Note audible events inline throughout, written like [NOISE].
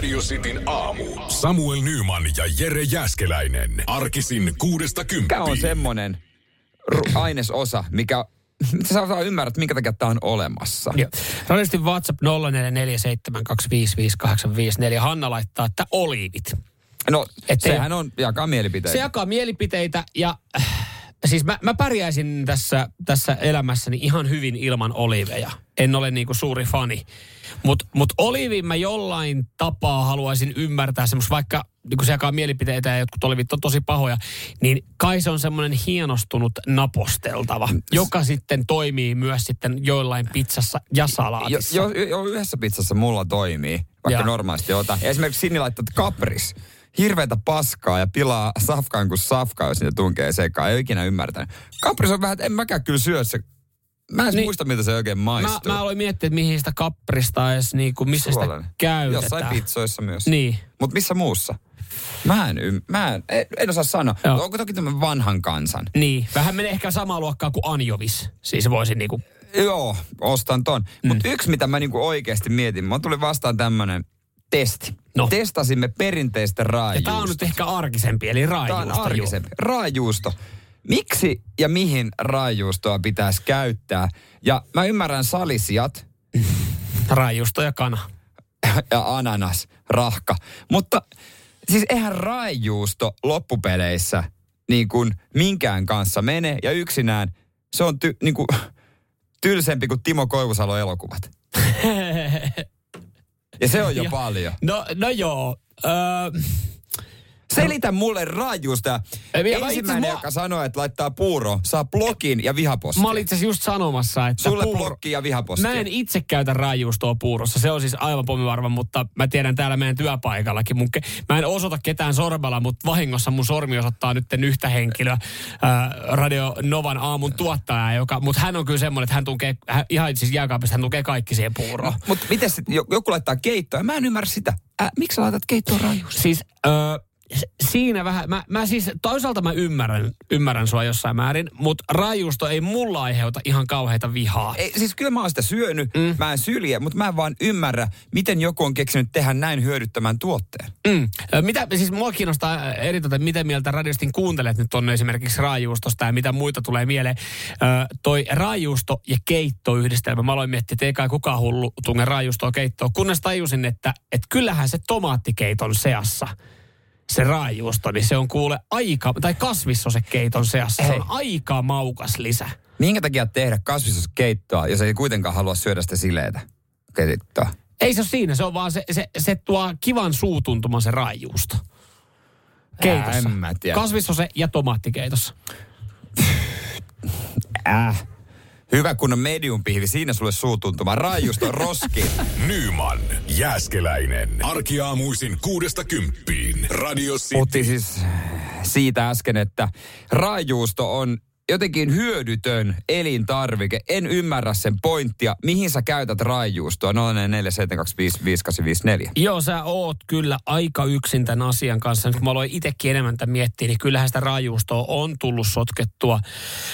Radio Cityn aamu. Samuel Nyman ja Jere Jäskeläinen. Arkisin kuudesta Mikä kymppiin. on semmoinen ru- ainesosa, mikä [LAUGHS] sä saa ymmärrät, minkä takia tämä on olemassa. Joo. Radiosti WhatsApp 0447255854. Hanna laittaa, että oliivit. No, Ettei- sehän on, jakaa mielipiteitä. Se jakaa mielipiteitä ja äh, siis mä, mä pärjäisin tässä, tässä elämässäni ihan hyvin ilman oliiveja. En ole niinku suuri fani. Mutta mut oliivin mä jollain tapaa haluaisin ymmärtää semmos, vaikka niin se jakaa mielipiteitä ja jotkut olivit on tosi pahoja, niin kai se on semmoinen hienostunut naposteltava, joka sitten toimii myös sitten joillain pizzassa ja jo, salaatissa. jo, jo, yhdessä pizzassa mulla toimii, vaikka Joo. normaalisti ota. Esimerkiksi Sinni laittaa että kapris. Hirveätä paskaa ja pilaa safkaan kuin safkaa, jos niitä tunkee sekaan. Ei ole ikinä ymmärtänyt. Kapris on vähän, että en mäkään kyllä syö se. Mä en niin. Niin. muista, miltä se oikein Mä, maistuu. mä aloin miettiä, että mihin sitä kapprista edes, niinku, missä Suolainen. sitä käytetään. Jossain pizzoissa myös. Niin. Mutta missä muussa? Mä en, ym- mä en, en, en osaa sanoa. Joo. Onko toki tämän vanhan kansan? Niin, vähän menee ehkä samaa luokkaa kuin anjovis. Siis voisin niinku, Joo, ostan ton. Mm. Mutta yksi, mitä mä niinku oikeasti mietin, mä tuli vastaan tämmönen testi. No. Testasimme perinteistä ja raajuusta. tää on nyt ehkä arkisempi, eli Tää raajuusta. on arkisempi. Raajuusto. Miksi ja mihin raajuustoa pitäisi käyttää? Ja mä ymmärrän salisijat Raajuusto ja kana. ja ananas, rahka. Mutta siis eihän raajuusto loppupeleissä niin kuin minkään kanssa mene ja yksinään se on ty, niin kuin, tylsempi kuin Timo Koivusalo elokuvat. [LAUGHS] Ja se on jo Ja- paljon. No, no joo. Öö, Selitä mulle mä itse Ensimmäinen, mua- joka sanoo, että laittaa puuro, saa blokin ja vihapostia. mä olin itse just sanomassa, että Sulle puuro- blokki ja vihapostia. Mä en itse käytä raajuustoa puurossa. Se on siis aivan pommivarma, mutta mä tiedän täällä meidän työpaikallakin. Mun ke- mä en osoita ketään sormella, mutta vahingossa mun sormi osoittaa nyt yhtä henkilöä, ää, Radio Novan aamun tuottaja, joka, mutta hän on kyllä semmoinen, että hän tunkee, hän, ihan siis jääkaapista hän tunkee kaikki siihen puuroon. Mutta miten sitten joku laittaa keittoa? Mä en ymmärrä sitä. Äh, miksi laitat keittoon raajuusta? Siis öö, siinä vähän, mä, mä siis toisaalta mä ymmärrän, ymmärrän sua jossain määrin, mutta raajuusto ei mulla aiheuta ihan kauheita vihaa. Ei, siis kyllä mä oon sitä syönyt, mm. mä en sylje, mutta mä en vaan ymmärrä, miten joku on keksinyt tehdä näin hyödyttämän tuotteen. Mm. Mitä, siis mua kiinnostaa eritoten, miten mieltä radiostin kuuntelet nyt on esimerkiksi raajuustosta ja mitä muita tulee mieleen. Ö, toi raajuusto ja keittoyhdistelmä, mä aloin miettiä, että ei kai kukaan hullu tunne raajuustoa keittoa, kunnes tajusin, että, että kyllähän se tomaattikeiton seassa se raajuusto, niin se on kuule aika, tai kasvissosekeiton seassa, se on aika maukas lisä. Minkä takia tehdä kasviskeittoa, jos ei kuitenkaan halua syödä sitä sileitä keittoa? Ei se ole siinä, se on vaan se, se, se tuo kivan suutuntuman se raajuusto. Keitossa. en mä tiedä. Kasvissose ja tomaattikeitossa. Äh. Hyvä kun on medium pihvi, siinä sulle suutuntuma. Raajusto on roski. [LAUGHS] Nyman, Jääskeläinen. Arkiaamuisin kuudesta kymppiin. Radio City. Puhuttiin siis siitä äsken, että raajuusto on jotenkin hyödytön elintarvike. En ymmärrä sen pointtia. Mihin sä käytät raajuustoa? 0472555854. Joo, sä oot kyllä aika yksin tämän asian kanssa. Nyt kun mä aloin itsekin enemmän tämän miettiä, niin kyllähän sitä raajuustoa on tullut sotkettua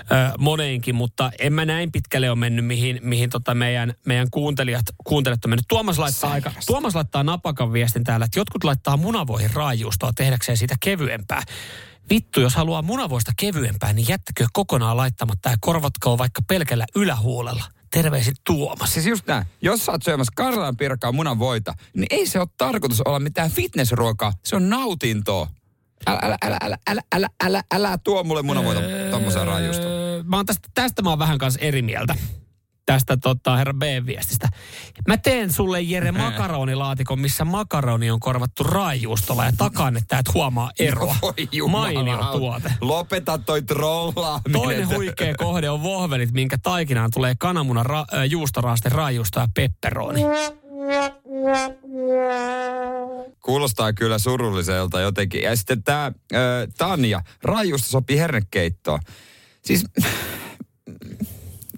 ö, moneenkin, mutta en mä näin pitkälle ole mennyt, mihin, mihin tota meidän, meidän kuuntelijat, kuuntelijat on mennyt. Tuomas laittaa, aika, Tuomas laittaa napakan viestin täällä, että jotkut laittaa munavoihin raajuustoa tehdäkseen siitä kevyempää. Vittu, jos haluaa munavoista kevyempää, niin jättäkö kokonaan laittamatta ja korvatkoon vaikka pelkällä ylähuolella. Terveisin Tuomas. Siis just näin. Jos sä oot syömässä Karjalan pirkkaa munanvoita, niin ei se ole tarkoitus olla mitään fitnessruokaa. Se on nautintoa. Älä, älä, älä, älä, älä, älä, älä, älä tuo mulle munanvoita tommoseen raajustoon. Öö, Mä oon tästä, tästä mä oon vähän kanssa eri mieltä. Tästä tota, herra B-viestistä. Mä teen sulle Jere makaronilaatikon, missä makaroni on korvattu raajuustolla ja takaan, että et huomaa eroa. Voi Mainio tuote. Lopeta toi trollaaminen. Toinen huikea kohde on vohvelit, minkä taikinaan tulee kananmunan ra- äh, juustoraaste, raajuusto ja pepperoni. Kuulostaa kyllä surulliselta jotenkin. Ja sitten tämä Tanja, raajuusta sopii hernekeittoon. Siis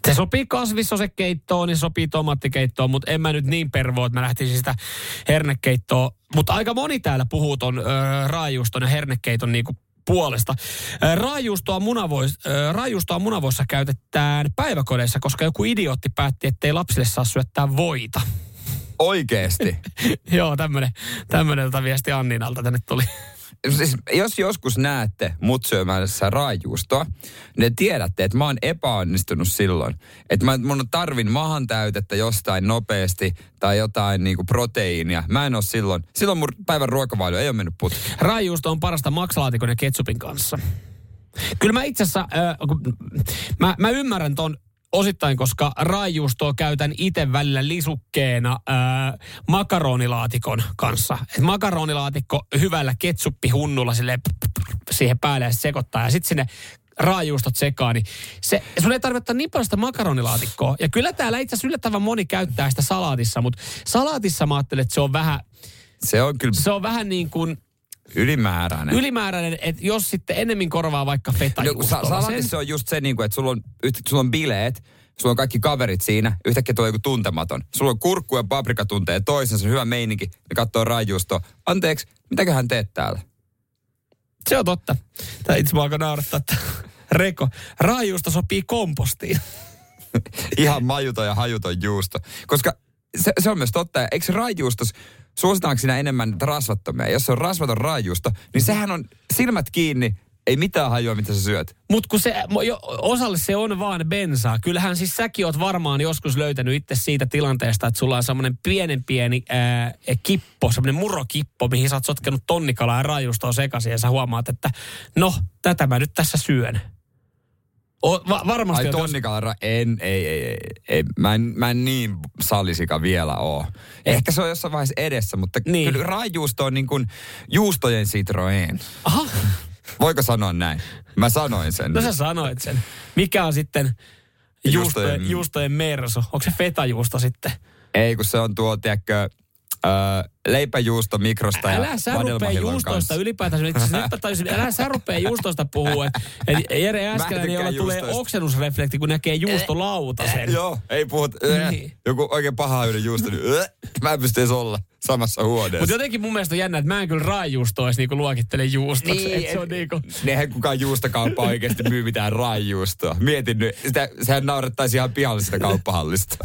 Se sopii kasvissosekeittoon, niin sopii tomaattikeittoon, mutta en mä nyt niin pervoa, että mä lähtisin sitä hernekeittoa. Mutta aika moni täällä puhuu ton ö, raajuuston ja hernekeiton niinku puolesta. Raajuustoa, munavois, raajuustoa munavoissa käytetään päiväkodeissa, koska joku idiootti päätti, ettei lapsille saa syöttää voita. oikeesti. [LAUGHS] Joo, tämmönen, tämmönen tota viesti Anninalta tänne tuli. Siis, jos joskus näette mut syömässä raajuustoa, niin tiedätte, että mä oon epäonnistunut silloin. Että mun tarvin mahan täytettä jostain nopeasti tai jotain niinku proteiinia. Mä en oo silloin, silloin mun päivän ruokavalio ei ole mennyt putkeen. Raajuusto on parasta maksalaatikon ja ketsupin kanssa. Kyllä mä itse asiassa, äh, mä, mä ymmärrän ton osittain, koska raajuustoa käytän itse välillä lisukkeena äh, makaronilaatikon kanssa. Et makaronilaatikko hyvällä ketsuppihunnulla sille siihen päälle ja sekoittaa ja sitten sinne raajuustot sekaan, niin se, sun ei tarvitse niin paljon sitä makaronilaatikkoa. Ja kyllä täällä itse asiassa yllättävän moni käyttää sitä salaatissa, mutta salaatissa mä ajattelen, että se on vähän, Se on kyllä se on vähän niin kuin ylimääräinen. ylimääräinen, että jos sitten enemmän korvaa vaikka No, kun fetajuustolla. sa- salaatissa on just se, niin kuin, että sulla on, sulla on bileet, sulla on kaikki kaverit siinä, yhtäkkiä tulee joku tuntematon. Sulla on kurkku ja paprika tuntee toisensa, hyvä meininki, ne katsoo raajuustoa. Anteeksi, mitäköhän teet täällä? Se on totta. Tämä itse mua alkoi naurattaa, että [LAUGHS] Reko, raajuusto sopii kompostiin. [LAUGHS] Ihan majuton ja hajuton juusto. Koska se, se on myös totta. Eikö se raajuustos, suositaanko siinä enemmän rasvattomia? Jos se on rasvaton raajuusto, niin sehän on silmät kiinni, ei mitään hajua, mitä sä syöt. Mutta kun se, jo, osalle se on vaan bensaa. Kyllähän siis säkin oot varmaan joskus löytänyt itse siitä tilanteesta, että sulla on semmoinen pienen pieni ää, kippo, semmoinen murokippo, mihin sä oot sotkenut tonnikalaa ja raajuustoa sekaisin ja sä huomaat, että no, tätä mä nyt tässä syön. O, va, varmasti Ai tonnikalara, en, ei, ei, ei, ei. Mä, en, mä en niin sallisika vielä oo. Ehkä se on jossain vaiheessa edessä, mutta Niin. kyllä raajuusto on niin kuin juustojen Citroën. Aha, Voiko sanoa näin? Mä sanoin sen. no sä sanoit sen. Mikä on sitten juustojen, Juustojen- mersu? Onko se fetajuusto sitten? Ei, kun se on tuo, tiedätkö, leipäjuusto mikrosta ja Älä sä rupee vanilmahillon juustoista kanssa. ylipäätään. Nyt mä tajusin, älä sä rupee juustoista puhua. Et, Jere Äskeläinen, jolla tulee oksennusreflekti, kun näkee juustolautasen. Joo, ei puhut. Niin. Niin. Joku oikein paha yhden juusto, niin äh, mä en pysty edes olla samassa huoneessa. Mutta jotenkin mun mielestä on jännä, että mä en kyllä raajuustoa edes niinku luokittele juustoksi. Niin, se on niinku... Ne eihän kukaan juustokauppa oikeasti myy mitään raajuustoa. Mietin nyt, sitä, sehän naurettaisi ihan pihalle sitä kauppahallista.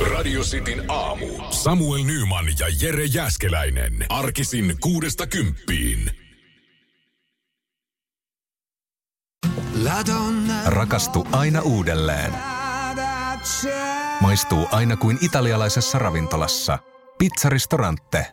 Radio Cityn aamu. Samuel Nyman ja Jere Jäskeläinen. Arkisin kuudesta kymppiin. Rakastu aina uudelleen. Maistuu aina kuin italialaisessa ravintolassa. Pizzaristorante.